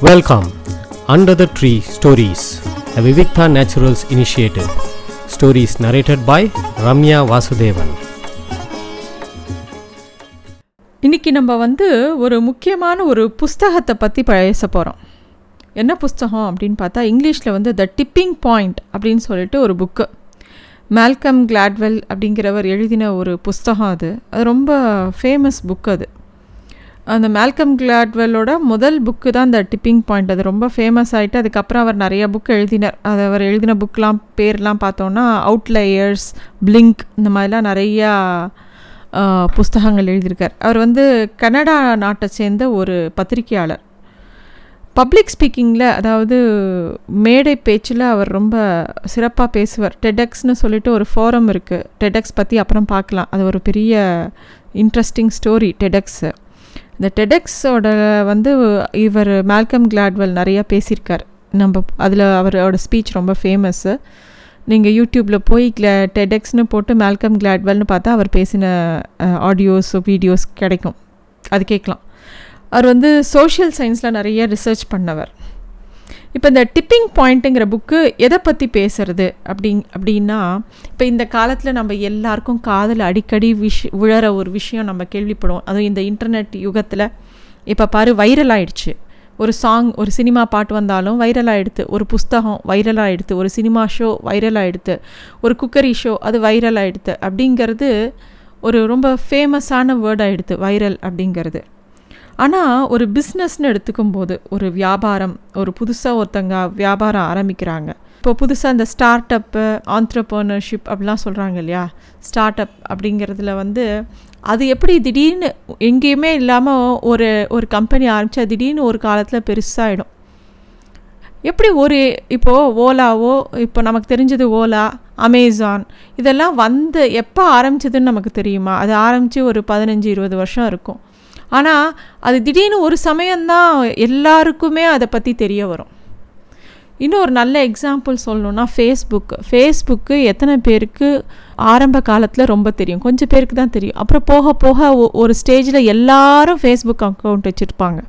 Welcome under the tree stories the Vivikta Naturals initiative stories narrated by Ramya Vasudevan இன்னைக்கு நம்ம வந்து ஒரு முக்கியமான ஒரு புஸ்தகத்தை பற்றி பேச போகிறோம் என்ன புஸ்தகம் அப்படின்னு பார்த்தா இங்கிலீஷில் வந்து த டிப்பிங் பாயிண்ட் அப்படின்னு சொல்லிட்டு ஒரு புக்கு மேல்கம் கிளாட்வெல் அப்படிங்கிறவர் எழுதின ஒரு புஸ்தகம் அது. அது ரொம்ப ஃபேமஸ் புக் அது. அந்த மேல்கம் கிளாட்வெல்லோட முதல் புக்கு தான் இந்த டிப்பிங் பாயிண்ட் அது ரொம்ப ஃபேமஸ் ஆகிட்டு அதுக்கப்புறம் அவர் நிறைய புக் எழுதினார். அது அவர் எழுதின புக்கெலாம் பேர்லாம் பார்த்தோன்னா அவுட்லயர்ஸ் பிளிங்க் இந்த மாதிரிலாம் நிறையா புஸ்தகங்கள் எழுதியிருக்கார். அவர் வந்து கனடா நாட்டை சேர்ந்த ஒரு பத்திரிகையாளர். பப்ளிக் ஸ்பீக்கிங்கில் அதாவது மேடை பேச்சில் அவர் ரொம்ப சிறப்பாக பேசுவார். டெடெக்ஸ்னு சொல்லிட்டு ஒரு ஃபோரம் இருக்குது டெடெக்ஸ் பற்றி அப்புறம் பார்க்கலாம். அது ஒரு பெரிய இன்ட்ரெஸ்டிங் ஸ்டோரி டெடெக்ஸு இந்த டெடெக்ஸோட வந்து இவர் மேல்கம் கிளாட்வெல் நிறையா பேசியிருக்கார். நம்ம அதில் அவரோட ஸ்பீச் ரொம்ப ஃபேமஸ்ஸு நீங்கள் யூடியூப்பில் போய் கிளா டெடெக்ஸ்னு போட்டு மேல்கம் கிளாட்வெல்னு பார்த்தா அவர் பேசின ஆடியோஸ் வீடியோஸ் கிடைக்கும். அது கேட்கலாம். அவர் வந்து சோஷியல் சயின்ஸில் நிறைய ரிசர்ச் பண்ணவர். இப்போ இந்த டிப்பிங் பாயிண்ட்டுங்கிற புக்கு எதை பற்றி பேசுறது? அப்படிங் அப்படின்னா இப்போ இந்த காலத்தில் நம்ம எல்லாருக்கும் காதில் அடிக்கடி விஷ் உழற ஒரு விஷயம் நம்ம கேள்விப்படுவோம். அதுவும் இந்த இன்டர்நெட் யுகத்தில் இப்போ பாரு வைரல் ஆயிடுச்சு. ஒரு சாங் ஒரு சினிமா பாட்டு வந்தாலும் வைரல் ஆகிடுது ஒரு புஸ்தகம் வைரல் ஆகிடுது ஒரு சினிமா ஷோ வைரல் ஆகிடுது ஒரு குக்கரி ஷோ அது வைரல் ஆகிடுது அப்படிங்கிறது ஒரு ரொம்ப ஃபேமஸான வேர்ட் ஆகிடுது வைரல் அப்படிங்கிறது. ஆனால் ஒரு பிஸ்னஸ்னு எடுத்துக்கும் போது ஒரு வியாபாரம் ஒரு புதுசாக ஒருத்தங்க வியாபாரம் ஆரம்பிக்கிறாங்க. இப்போ புதுசாக இந்த ஸ்டார்ட் அப்பு ஆந்த்ரப்பர்னர்ஷிப் அப்படிலாம் சொல்கிறாங்க இல்லையா? ஸ்டார்ட் அப் அப்படிங்கிறதுல வந்து அது எப்படி திடீர்னு எங்கேயுமே இல்லாமல் ஒரு ஒரு கம்பெனி ஆரம்பித்தா திடீர்னு ஒரு காலத்தில் பெருசாகிடும் எப்படி ஒரு இப்போது ஓலாவோ இப்போ நமக்கு தெரிஞ்சது ஓலா அமேசான் இதெல்லாம் வந்து எப்போ ஆரம்பிச்சதுன்னு நமக்கு தெரியுமா? அது ஆரம்பித்து ஒரு பதினஞ்சு இருபது வருஷம் இருக்கும். ஆனால் அது திடீர்னு ஒரு சமயம்தான் எல்லாருக்குமே அதை பற்றி தெரிய வரும். இன்னும் ஒரு நல்ல எக்ஸாம்பிள் சொல்லணுன்னா ஃபேஸ்புக் ஃபேஸ்புக்கு எத்தனை பேருக்கு ஆரம்ப காலத்தில் ரொம்ப தெரியும். கொஞ்சம் பேருக்கு தான் தெரியும். அப்புறம் போக போக ஒரு ஸ்டேஜில் எல்லாரும் ஃபேஸ்புக் அக்கௌண்ட் வச்சுருப்பாங்க.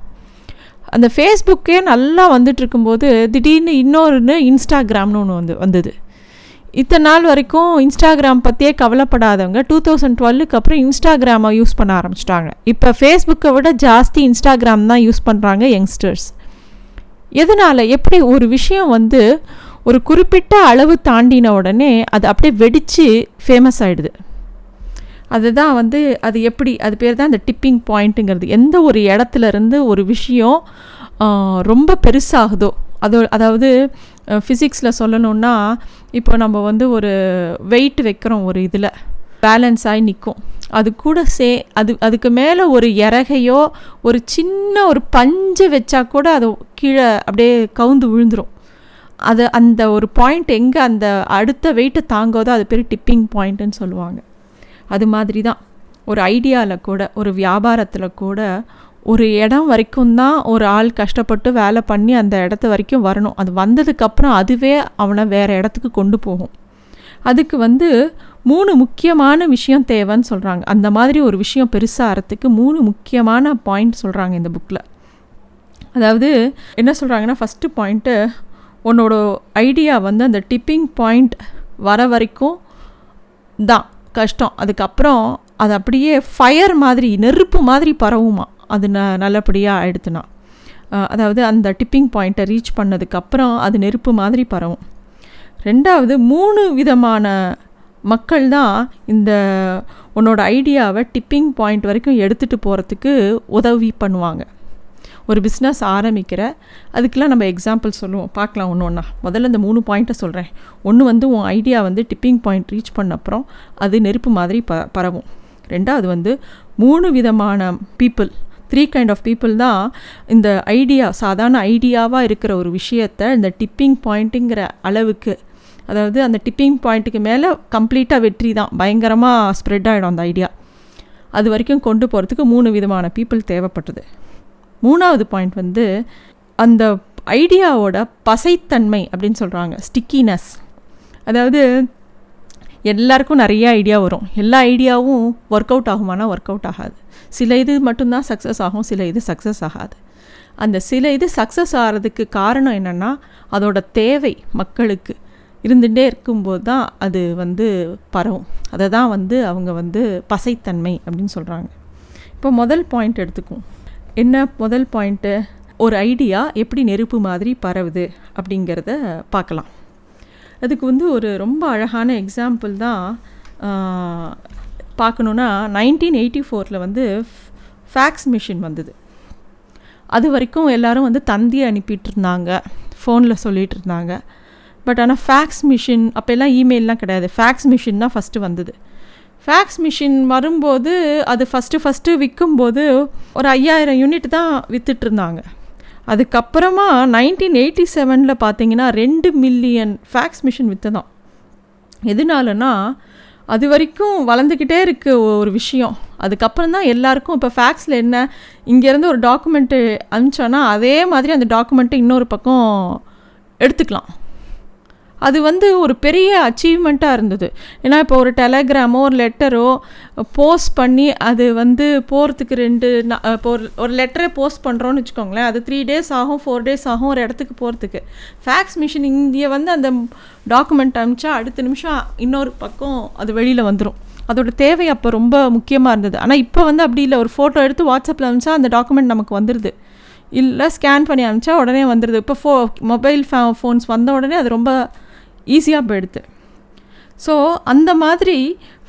அந்த ஃபேஸ்புக்கே நல்லா வந்துட்டு இருக்கும்போது திடீர்னு இன்னொன்று இன்ஸ்டாகிராம்னு ஒன்று வந்து வந்தது. இத்தனை நாள் வரைக்கும் இன்ஸ்டாகிராம் பற்றியே கவலைப்படாதவங்க டூ தௌசண்ட் டுவெல்லுக்கு அப்புறம் இன்ஸ்டாகிராமை யூஸ் பண்ண ஆரம்பிச்சிட்டாங்க. இப்போ ஃபேஸ்புக்கை விட ஜாஸ்தி இன்ஸ்டாகிராம் தான் யூஸ் பண்ணுறாங்க யங்ஸ்டர்ஸ் எதனால்? எப்படி ஒரு விஷயம் வந்து ஒரு குறிப்பிட்ட அளவு தாண்டின உடனே அது அப்படியே வெடித்து ஃபேமஸ் ஆகிடுது அதுதான் வந்து அது எப்படி அது பேர் தான் அந்த டிப்பிங் பாயிண்ட்டுங்கிறது எந்த ஒரு இடத்துல இருந்து ஒரு விஷயம் ரொம்ப பெருசாகுதோ அதோ அதாவது ஃபிசிக்ஸில் சொல்லணுன்னா இப்போ நம்ம வந்து ஒரு வெயிட் வைக்கிறோம் ஒரு இதில். பேலன்ஸ் ஆகி நிற்கும் அது கூட சே அது அதுக்கு மேலே ஒரு இறகையோ ஒரு சின்ன ஒரு பஞ்சு வச்சா கூட அது கீழே அப்படியே கவுந்து விழுந்துடும் அது அந்த ஒரு பாயிண்ட் எங்கே அந்த அடுத்த வெயிட்டை தாங்கோதோ அது பேர் டிப்பிங் பாயிண்ட்டுன்னு சொல்லுவாங்க. அது மாதிரி தான் ஒரு ஐடியாவில் கூட ஒரு வியாபாரத்தில் கூட ஒரு இடம் வரைக்கும் தான் ஒரு ஆள் கஷ்டப்பட்டு வேலை பண்ணி அந்த இடத்த வரைக்கும் வரணும். அது வந்ததுக்கப்புறம் அதுவே அவனை வேறு இடத்துக்கு கொண்டு போகும். அதுக்கு வந்து மூணு முக்கியமான விஷயம் தேவைன்னு சொல்கிறாங்க அந்த மாதிரி ஒரு விஷயம் பெருசாகிறதுக்கு மூணு முக்கியமான பாயிண்ட் சொல்கிறாங்க இந்த புக்கில் அதாவது என்ன சொல்கிறாங்கன்னா ஃபஸ்ட்டு பாயிண்ட்டு உன்னோட ஐடியா வந்து அந்த டிப்பிங் பாயிண்ட் வர வரைக்கும் தான் கஷ்டம். அதுக்கப்புறம் அது அப்படியே ஃபயர் மாதிரி நெருப்பு மாதிரி பரவுமா. அது ந நல்லபடியாக ஆயிடுத்துனா அதாவது அந்த டிப்பிங் பாயிண்ட்டை ரீச் பண்ணதுக்கப்புறம் அது நெருப்பு மாதிரி பரவும். ரெண்டாவது மூணு விதமான மக்கள் தான் இந்த உன்னோட ஐடியாவை டிப்பிங் பாயிண்ட் வரைக்கும் எடுத்துகிட்டு போகிறதுக்கு உதவி பண்ணுவாங்க. ஒரு பிஸ்னஸ் ஆரம்பிக்கிற அதுக்கெலாம் நம்ம எக்ஸாம்பிள் சொல்லுவோம். பார்க்கலாம் ஒன்று ஒன்றா முதல்ல இந்த மூணு பாயிண்ட்டை சொல்கிறேன் ஒன்று வந்து உன் ஐடியா வந்து டிப்பிங் பாயிண்ட் ரீச் பண்ண அப்புறம் அது நெருப்பு மாதிரி ப பரவும். ரெண்டாவது வந்து மூணு விதமான people three kind of people தான் இந்த ஐடியா சாதாரண ஐடியாவாக இருக்கிற ஒரு விஷயத்தை இந்த டிப்பிங் பாயிண்ட்டுங்கிற அளவுக்கு அதாவது அந்த டிப்பிங் பாயிண்ட்டுக்கு மேலே கம்ப்ளீட்டாக வெற்றி தான் பயங்கரமாக ஸ்ப்ரெட் ஆகிடும் அந்த ஐடியா அது வரைக்கும் கொண்டு போகிறதுக்கு மூணு விதமான பீப்புள் தேவைப்பட்டது. மூணாவது பாயிண்ட் வந்து அந்த ஐடியாவோட பசைத்தன்மை அப்படின்னு சொல்கிறாங்க ஸ்டிக்கினஸ் அதாவது எல்லாருக்கும் நிறைய ஐடியா வரும். எல்லா ஐடியாவும் ஒர்க் அவுட் ஆகுமானா ஒர்க் அவுட் ஆகாது. சில இது மட்டும்தான் சக்ஸஸ் ஆகும் சில இது சக்ஸஸ் ஆகாது. அந்த சில இது சக்ஸஸ் ஆகிறதுக்கு காரணம் என்னென்னா அதோட தேவை மக்களுக்கு இருந்துகிட்டே இருக்கும்போது தான் அது வந்து பரவும். அதை தான் வந்து அவங்க வந்து பசைத்தன்மை அப்படின்னு சொல்கிறாங்க இப்போ முதல் பாயிண்ட் எடுத்துக்கும் என்ன முதல் பாயிண்ட்டு ஒரு ஐடியா எப்படி நெருப்பு மாதிரி பரவுது அப்படிங்கிறத பார்க்கலாம். அதுக்கு வந்து ஒரு ரொம்ப அழகான எக்ஸாம்பிள் தான் பார்க்கணுன்னா நைன்டீன் எயிட்டி ஃபோரில் வந்து ஃபேக்ஸ் மிஷின் வந்தது. அது வரைக்கும் எல்லோரும் வந்து தந்தி அனுப்பிட்டு இருந்தாங்க ஃபோனில் சொல்லிகிட்டு இருந்தாங்க பட் ஆனால் ஃபேக்ஸ் மிஷின் அப்போல்லாம் இமெயிலெலாம் கிடையாது. ஃபேக்ஸ் மிஷின் தான் ஃபஸ்ட்டு வந்தது. ஃபேக்ஸ் மிஷின் வரும்போது அது ஃபஸ்ட்டு ஃபஸ்ட்டு விற்கும்போது ஒரு ஐயாயிரம் யூனிட் தான் விற்றுட்ருந்தாங்க அதுக்கப்புறமா நைன்டீன் எயிட்டி செவனில் பார்த்தீங்கன்னா ரெண்டு மில்லியன் ஃபேக்ஸ் மிஷின் விற்றுதான் எதனாலனா அது வரைக்கும் வளர்ந்துக்கிட்டே இருக்குது ஒரு விஷயம். அதுக்கப்புறம் தான் எல்லாருக்கும் இப்போ ஃபேக்ஸில் என்ன இங்கேருந்து ஒரு டாக்குமெண்ட்டு அனுப்பிச்சோன்னா அதே மாதிரி அந்த டாக்குமெண்ட்டை இன்னொரு பக்கம் எடுத்துக்கலாம். அது வந்து ஒரு பெரிய அச்சீவ்மெண்ட்டாக இருந்தது. ஏன்னா இப்போ ஒரு டெலகிராமோ ஒரு லெட்டரோ போஸ்ட் பண்ணி அது வந்து போகிறதுக்கு ரெண்டு இப்போ ஒரு ஒரு லெட்டரை போஸ்ட் பண்ணுறோன்னு வச்சுக்கோங்களேன். அது த்ரீ டேஸ் ஆகும் ஃபோர் டேஸ் ஆகும் ஒரு இடத்துக்கு போகிறதுக்கு ஃபேக்ஸ் மிஷின் இங்கே வந்து அந்த டாக்குமெண்ட் அனுப்பிச்சா அடுத்த நிமிஷம் இன்னொரு பக்கம் அது வெளியில் வந்துடும் அதோட தேவை அப்போ ரொம்ப முக்கியமாக இருந்தது. ஆனால் இப்போ வந்து அப்படி இல்லை. ஒரு ஃபோட்டோ எடுத்து வாட்ஸ்அப்பில் அனுப்பிச்சா அந்த டாக்குமெண்ட் நமக்கு வந்துடுது இல்லை ஸ்கேன் பண்ணி அனுப்பிச்சா உடனே வந்துடுது இப்போ ஃபோ மொபைல் ஃபே ஃபோன்ஸ் வந்த உடனே அது ரொம்ப ஈஸியாக போயிடுது. ஸோ அந்த மாதிரி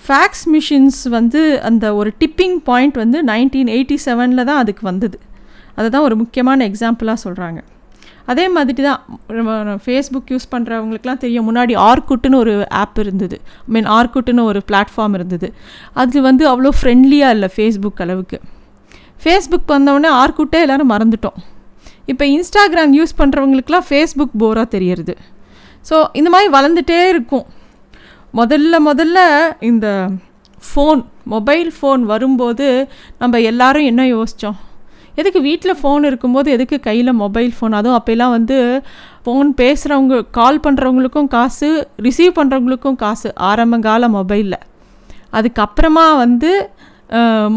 ஃபேக்ஸ் மிஷின்ஸ் வந்து அந்த ஒரு டிப்பிங் பாயிண்ட் வந்து நைன்டீன் எயிட்டி செவனில் தான் அதுக்கு வந்தது. அதை தான் ஒரு முக்கியமான எக்ஸாம்பிளாக சொல்கிறாங்க அதே மாதிரி தான் ஃபேஸ்புக் யூஸ் பண்ணுறவங்களுக்குலாம் தெரியும் முன்னாடி ஆர்குட்டுன்னு ஒரு ஆப் இருந்தது. ஐ மீன் ஆர்குட்டுன்னு ஒரு பிளாட்ஃபார்ம் இருந்தது. அது வந்து அவ்வளோ ஃப்ரெண்ட்லியாக இல்லை ஃபேஸ்புக் அளவுக்கு. ஃபேஸ்புக் வந்தவுடனே ஆர்குட்டே எல்லோரும் மறந்துட்டோம். இப்போ இன்ஸ்டாகிராம் யூஸ் பண்ணுறவங்களுக்குலாம் ஃபேஸ்புக் போராக தெரியறது. ஸோ இந்த மாதிரி வளர்ந்துட்டே இருக்கும். முதல்ல முதல்ல இந்த ஃபோன் மொபைல் ஃபோன் வரும்போது நம்ம எல்லாரும் என்ன யோசித்தோம் எதுக்கு வீட்டில் ஃபோன் இருக்கும்போது எதுக்கு கையில் மொபைல் ஃபோன் அதுவும் அப்போல்லாம் வந்து ஃபோன் பேசுகிறவங்க கால் பண்ணுறவங்களுக்கும் காசு ரிசீவ் பண்ணுறவங்களுக்கும் காசு. ஆரம்ப மொபைலில் அதுக்கப்புறமா வந்து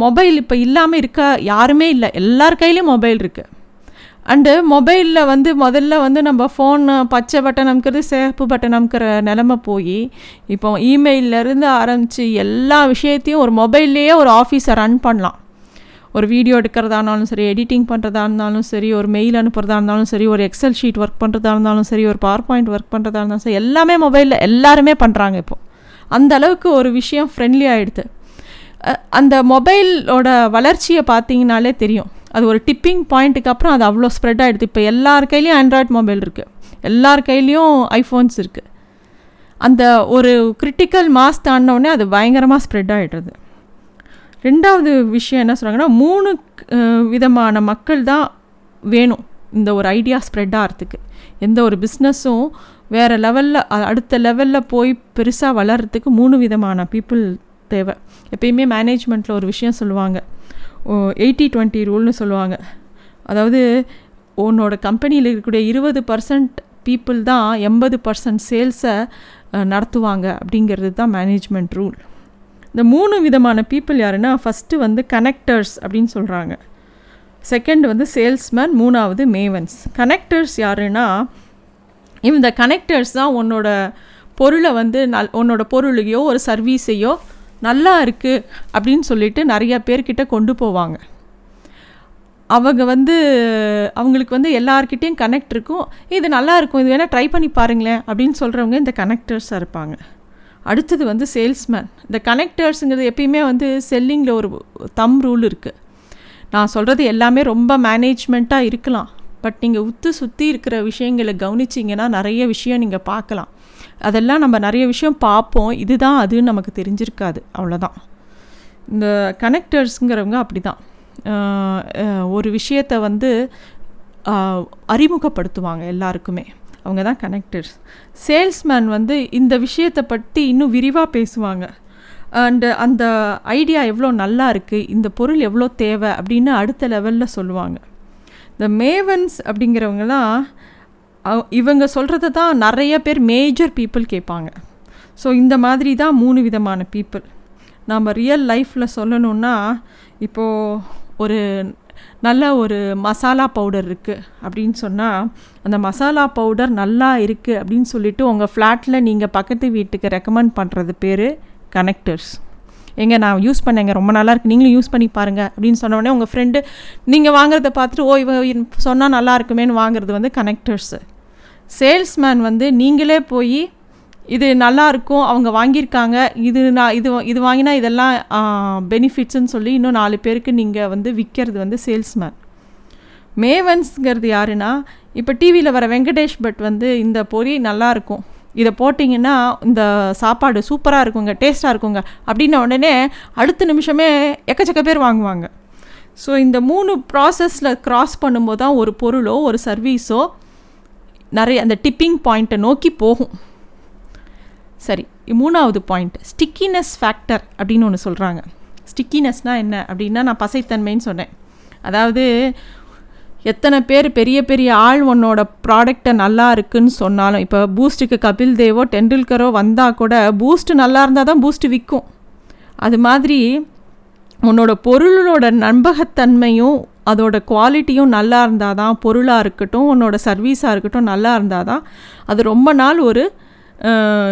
மொபைல் இப்போ இல்லாமல் இருக்க யாருமே இல்லை. எல்லார் கையிலையும் மொபைல் இருக்குது அண்டு மொபைலில் வந்து முதல்ல வந்து நம்ம ஃபோன் பச்சை பட்டன் அமுக்கிறது சேப்பு பட்டன் அமுக்கிற நிலமை போய் இப்போ இமெயிலேருந்து ஆரம்பித்து எல்லா விஷயத்தையும் ஒரு மொபைல்லையே ஒரு ஆஃபீஸை ரன் பண்ணலாம். ஒரு வீடியோ எடுக்கிறதா இருந்தாலும் சரி எடிட்டிங் பண்ணுறதா இருந்தாலும் சரி ஒரு மெயில் அனுப்புறதா இருந்தாலும் சரி ஒரு எக்ஸல் ஷீட் ஒர்க் பண்ணுறதா இருந்தாலும் சரி ஒரு பவர் பாயிண்ட் ஒர்க் பண்ணுறதா இருந்தாலும் சரி எல்லாமே மொபைலில் எல்லாருமே பண்ணுறாங்க இப்போது அந்த அளவுக்கு ஒரு விஷயம் ஃப்ரெண்ட்லி ஆகிடுது அந்த மொபைலோட வளர்ச்சியை பார்த்தீங்கனாலே தெரியும். அது ஒரு டிப்பிங் பாயிண்ட்டுக்கு அப்புறம் அது அவ்வளோ ஸ்ப்ரெட் ஆகிடுது இப்போ எல்லார் கையிலையும் ஆண்ட்ராய்ட் மொபைல் இருக்குது எல்லார் கையிலையும் ஐஃபோன்ஸ் இருக்குது அந்த ஒரு கிரிட்டிக்கல் மாஸ் தாண்டினோடனே அது பயங்கரமாக ஸ்ப்ரெட் ஆகிடுறது ரெண்டாவது விஷயம் என்ன சொல்கிறாங்கன்னா மூணு விதமான மக்கள் தான் வேணும் இந்த ஒரு ஐடியா ஸ்ப்ரெட் ஆகிறதுக்கு எந்த ஒரு பிஸ்னஸும் வேறு லெவலில் அடுத்த லெவலில் போய் பெருசாக வளர்கிறதுக்கு மூணு விதமான பீப்புள் தேவை. எப்பயுமே மேனேஜ்மெண்ட்டில் ஒரு விஷயம் சொல்லுவாங்க. எயிட்டி டுவெண்ட்டி ரூல்னு சொல்லுவாங்க. அதாவது உன்னோட கம்பெனியில் இருக்கக்கூடிய இருபது பர்சன்ட் பீப்புள் தான் எண்பது பர்சன்ட் சேல்ஸை நடத்துவாங்க அப்படிங்கிறது தான் மேனேஜ்மெண்ட் ரூல் இந்த மூணு விதமான பீப்புள் யாருன்னா ஃபஸ்ட்டு வந்து கனெக்டர்ஸ் அப்படின்னு சொல்கிறாங்க செகண்ட் வந்து சேல்ஸ்மேன் மூணாவது மேவன்ஸ் கனெக்டர்ஸ் யாருன்னா இந்த கனெக்டர்ஸ் தான் உன்னோட பொருளை வந்து நல் உன்னோட பொருளையோ ஒரு சர்வீஸையோ நல்லா இருக்குது அப்படின்னு சொல்லிட்டு நிறையா பேர்கிட்ட கொண்டு போவாங்க. அவங்க வந்து அவங்களுக்கு வந்து எல்லார்கிட்டேயும் கனெக்ட் இருக்கும். இது நல்லா இருக்கும் இது வேணால் ட்ரை பண்ணி பாருங்களேன் அப்படின்னு சொல்கிறவங்க இந்த கனெக்டர்ஸாக இருப்பாங்க. அடுத்தது வந்து சேல்ஸ்மேன் இந்த கனெக்டர்ஸுங்கிறது எப்பயுமே வந்து செல்லிங்கில் ஒரு தம் ரூல் இருக்குது நான் சொல்கிறது எல்லாமே ரொம்ப மேனேஜ்மெண்ட்டாக இருக்கலாம். பட் நீங்கள் உத்து சுற்றி இருக்கிற விஷயங்களை கவனிச்சிங்கன்னா நிறைய விஷயம் நீங்கள் பார்க்கலாம். அதெல்லாம் நம்ம நிறைய விஷயம் பார்ப்போம். இதுதான் அதுன்னு நமக்கு தெரிஞ்சிருக்காது. அவ்வளோதான் இந்த கனெக்டர்ஸுங்கிறவங்க அப்படி தான் ஒரு விஷயத்தை வந்து அறிமுகப்படுத்துவாங்க எல்லாருக்குமே. அவங்க தான் கனெக்டர்ஸ் சேல்ஸ்மேன் வந்து இந்த விஷயத்தை பற்றி இன்னும் விரிவாக பேசுவாங்க. அண்டு அந்த ஐடியா எவ்வளோ நல்லா இருக்குது இந்த பொருள் எவ்வளோ தேவை அப்படின்னு அடுத்த லெவலில் சொல்லுவாங்க. இந்த மேவன்ஸ் அப்படிங்கிறவங்கலாம் இவங்க சொல்கிறத தான் நிறைய பேர் மேஜர் பீப்புள் கேட்பாங்க. ஸோ இந்த மாதிரி தான் மூணு விதமான பீப்புள் நம்ம ரியல் லைஃப்பில் சொல்லணுன்னா இப்போது ஒரு நல்ல ஒரு மசாலா பவுடர் இருக்குது அப்படின்னு சொன்னால் அந்த மசாலா பவுடர் நல்லா இருக்குது அப்படின்னு சொல்லிவிட்டு உங்கள் ஃப்ளாட்டில் நீங்கள் பக்கத்து வீட்டுக்கு ரெக்கமெண்ட் பண்ணுறது பேர் கனெக்டர்ஸ் எங்க நான் யூஸ் பண்ணேங்க ரொம்ப நல்லா இருக்கு நீங்களும் யூஸ் பண்ணி பாருங்கள் அப்படின்னு சொன்ன உங்கள் ஃப்ரெண்டு நீங்கள் வாங்குறத பார்த்துட்டு ஓ இவ சொன்னால் நல்லா இருக்குமேன்னு வாங்குறது வந்து கனெக்டர்ஸு சேல்ஸ்மேன் வந்து நீங்களே போய் இது நல்லா இருக்கும் அவங்க வாங்கியிருக்காங்க இது நான் இது இது வாங்கினா இதெல்லாம் பெனிஃபிட்ஸ்ன்னு சொல்லி இன்னும் நாலு பேருக்கு நீங்கள் வந்து விற்கிறது வந்து சேல்ஸ்மேன் மேவன்ஸுங்கிறது யாருன்னா இப்போ டிவியில் வர வெங்கடேஷ் பட் வந்து இந்த பொரி நல்லாயிருக்கும் இதை போட்டிங்கன்னா இந்த சாப்பாடு சூப்பராக இருக்குங்க டேஸ்ட்டாக இருக்குங்க அப்படின்ன உடனே அடுத்த நிமிஷமே எக்கச்சக்க பேர் வாங்குவாங்க. ஸோ இந்த மூணு ப்ராசஸில் க்ராஸ் பண்ணும்போது தான் ஒரு பொருளோ ஒரு சர்வீஸோ நிறைய அந்த டிப்பிங் பாயிண்ட்டை நோக்கி போகும். சரி மூணாவது பாயிண்ட் ஸ்டிக்கினஸ் ஃபேக்டர் அப்படின்னு ஒன்று சொல்கிறாங்க ஸ்டிக்கினஸ்னால் என்ன? அப்படின்னா நான் பசைத்தன்மைன்னு சொன்னேன். அதாவது எத்தனை பேர் பெரிய பெரிய ஆள் உன்னோட ப்ராடக்டை நல்லா இருக்குன்னு சொன்னாலும் இப்போ பூஸ்ட்டுக்கு கபில் தேவோ டெண்டுல்கரோ வந்தால் கூட பூஸ்ட்டு நல்லா இருந்தால் தான் பூஸ்ட்டு விற்கும் அது மாதிரி உன்னோட பொருளோட நம்பகத்தன்மையும் அதோட குவாலிட்டியும் நல்லா இருந்தால் தான் பொருளாக இருக்கட்டும் உன்னோட சர்வீஸாக இருக்கட்டும் நல்லா இருந்தால் தான் அது ரொம்ப நாள் ஒரு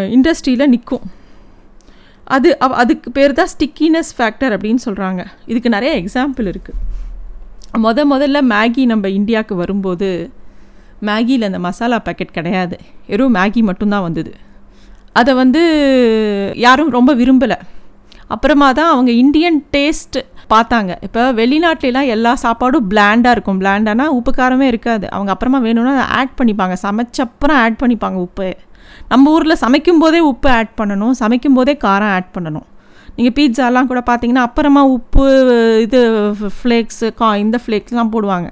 இண்டஸ்ட்ரியில் நிற்கும் அது அதுக்கு பேர் தான் ஸ்டிக்கினஸ் ஃபேக்டர் அப்படின்னு சொல்கிறாங்க இதுக்கு நிறைய எக்ஸாம்பிள் இருக்குது முத முதல்ல மேகி நம்ம இந்தியாவுக்கு வரும்போது மேகியில் அந்த மசாலா பேக்கெட் கிடையாது. வெறும் மேகி மட்டும்தான் வந்தது. அதை வந்து யாரும் ரொம்ப விரும்பலை. அப்புறமா தான் அவங்க இந்தியன் டேஸ்ட் பார்த்தாங்க. இப்போ வெளிநாட்டிலலாம் எல்லா சாப்பாடும் பிளாண்டாக இருக்கும். பிளாண்டானா உப்பு காரமே இருக்காது. அவங்க அப்புறமா வேணும்னா ஆட் பண்ணிப்பாங்க. சமைச்சப்புறம் ஆட் பண்ணிப்பாங்க உப்பு. நம்ம ஊரில் சமைக்கும் போதே உப்பு ஆட் பண்ணணும். சமைக்கும் போதே காரம் ஆட் பண்ணணும். நீங்கள் பீட்சாலாம் கூட பார்த்தீங்கன்னா அப்புறமா உப்பு இது ஃப்ளேக்ஸு கா இந்த ஃப்ளேக்ஸ்லாம் போடுவாங்க.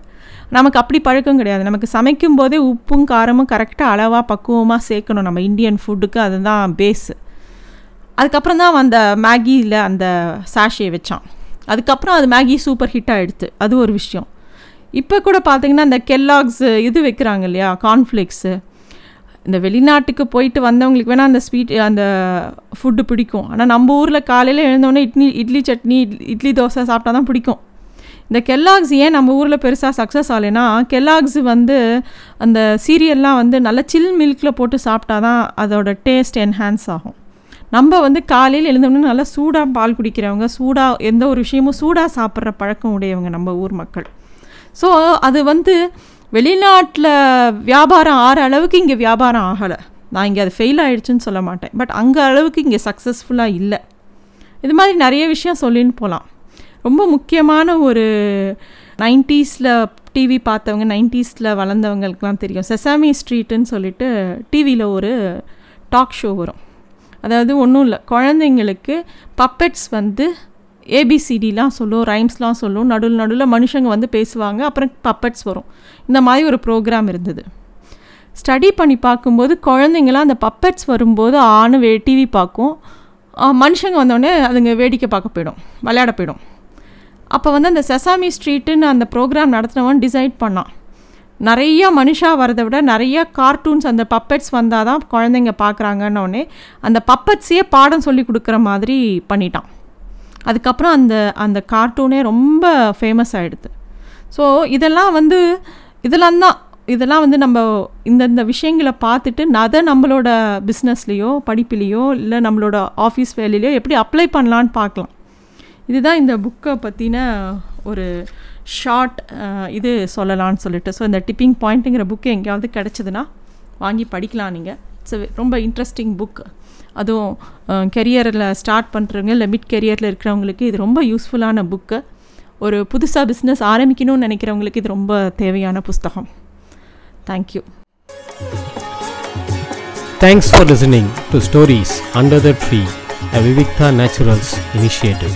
நமக்கு அப்படி பழக்கம் கிடையாது. நமக்கு சமைக்கும் போதே உப்பும் காரமும் கரெக்டாக அளவாக பக்குவமாக சேர்க்கணும். நம்ம இந்தியன் ஃபுட்டுக்கு அதுதான் பேஸு அதுக்கப்புறம் தான் அந்த மேகியில் அந்த சாஷியை வச்சான். அதுக்கப்புறம் அது மேகி சூப்பர் ஹிட் ஆகிடுது அது ஒரு விஷயம். இப்போ கூட பார்த்தீங்கன்னா அந்த கெல்லாக்ஸ் இது வைக்கிறாங்க இல்லையா கார்ன்ஃப்ளேக்ஸு இந்த வெளிநாட்டுக்கு போயிட்டு வந்தவங்களுக்கு வேணால் அந்த ஸ்வீட் அந்த ஃபுட்டு பிடிக்கும். ஆனால் நம்ம ஊரில் காலையில் எழுந்தோடனே இட்லி இட்லி சட்னி இட்லி தோசை சாப்பிட்டா தான் பிடிக்கும். இந்த கெல்லாக்ஸ் ஏன் நம்ம ஊரில் பெருசாக சக்ஸஸ் ஆகலைன்னா கெல்லாக்ஸ் வந்து அந்த சீரியல்லாம் வந்து நல்லா சில் மில்கில் போட்டு சாப்பிட்டா தான் அதோட டேஸ்ட் என்ஹான்ஸ் ஆகும். நம்ம வந்து காலையில் எழுந்தோம்னா நல்லா சூடாக பால் குடிக்கிறவங்க சூடாக எந்த ஒரு விஷயமும் சூடாக சாப்பிட்ற பழக்கம் உடையவங்க நம்ம ஊர் மக்கள். ஸோ அது வந்து வெளிநாட்டில் வியாபாரம் ஆகிற அளவுக்கு இங்கே வியாபாரம் ஆகலை. நான் இங்கே அது ஃபெயில் ஆகிடுச்சுன்னு சொல்ல மாட்டேன். பட் அங்கே அளவுக்கு இங்கே சக்ஸஸ்ஃபுல்லாக இல்லை. இது மாதிரி நிறைய விஷயம் சொல்லின்னு போகலாம் ரொம்ப முக்கியமான ஒரு நைன்ட்டீஸில் டிவி பார்த்தவங்க நைன்ட்டீஸில் வளர்ந்தவங்களுக்குலாம் தெரியும். செசாமி ஸ்ட்ரீட்டுன்னு சொல்லிட்டு டிவியில் ஒரு டாக் ஷோ வரும். அதாவது ஒன்றும் இல்லை. குழந்தைங்களுக்கு பப்பெட்ஸ் வந்து ஏபிசிடிலாம் சொல்லும் ரைம்ஸ்லாம் சொல்லும் நடுவில் நடுவில் மனுஷங்க வந்து பேசுவாங்க அப்புறம் பப்பட்ஸ் வரும். இந்த மாதிரி ஒரு ப்ரோக்ராம் இருந்தது. ஸ்டடி பண்ணி பார்க்கும்போது குழந்தைங்களாம் அந்த பப்பட்ஸ் வரும்போது ஆணு வே டிவி பார்க்கும். மனுஷங்க வந்தோடனே அதுங்க வேடிக்கை பார்க்க போயிடும் விளையாட போயிடும். அப்போ வந்து அந்த செசாமி ஸ்ட்ரீட்டுன்னு அந்த ப்ரோக்ராம் நடத்தினவன் டிசைட் பண்ணான். நிறையா மனுஷா வரதை விட நிறைய கார்ட்டூன்ஸ் அந்த பப்பட்ஸ் வந்தால் தான் குழந்தைங்க பார்க்குறாங்கன்னொடனே அந்த பப்பட்ஸையே பாடம் சொல்லி கொடுக்குற மாதிரி பண்ணிட்டான். அதுக்கப்புறம் அந்த அந்த கார்ட்டூனே ரொம்ப ஃபேமஸ் ஆகிடுது ஸோ இதெல்லாம் வந்து இதெல்லாம் தான் இதெல்லாம் வந்து நம்ம இந்தந்த விஷயங்களை பார்த்துட்டு அதை நம்மளோட பிஸ்னஸ்லேயோ படிப்புலேயோ இல்லை நம்மளோட ஆஃபீஸ் வேலையிலையோ எப்படி அப்ளை பண்ணலான்னு பார்க்கலாம். இதுதான் இந்த புக்கை பற்றின ஒரு ஷார்ட் இது சொல்லலான்னு சொல்லிட்டு. ஸோ இந்த டிப்பிங் பாயிண்ட்டுங்கிற புக்கு எங்கேயாவது கிடச்சிதுன்னா வாங்கி படிக்கலாம் நீங்கள் இட்ஸ் ரொம்ப இன்ட்ரெஸ்டிங் புக் அதுவும் கெரியரில் ஸ்டார்ட் பண்ணுறவங்க இல்லை மிட் கெரியரில் இருக்கிறவங்களுக்கு இது ரொம்ப யூஸ்ஃபுல்லான புக்கு ஒரு புதுசாக பிஸ்னஸ் ஆரம்பிக்கணும்னு நினைக்கிறவங்களுக்கு இது ரொம்ப தேவையான புஸ்தகம். Thank you thanks for listening to stories under the tree a Vivikta Naturals initiative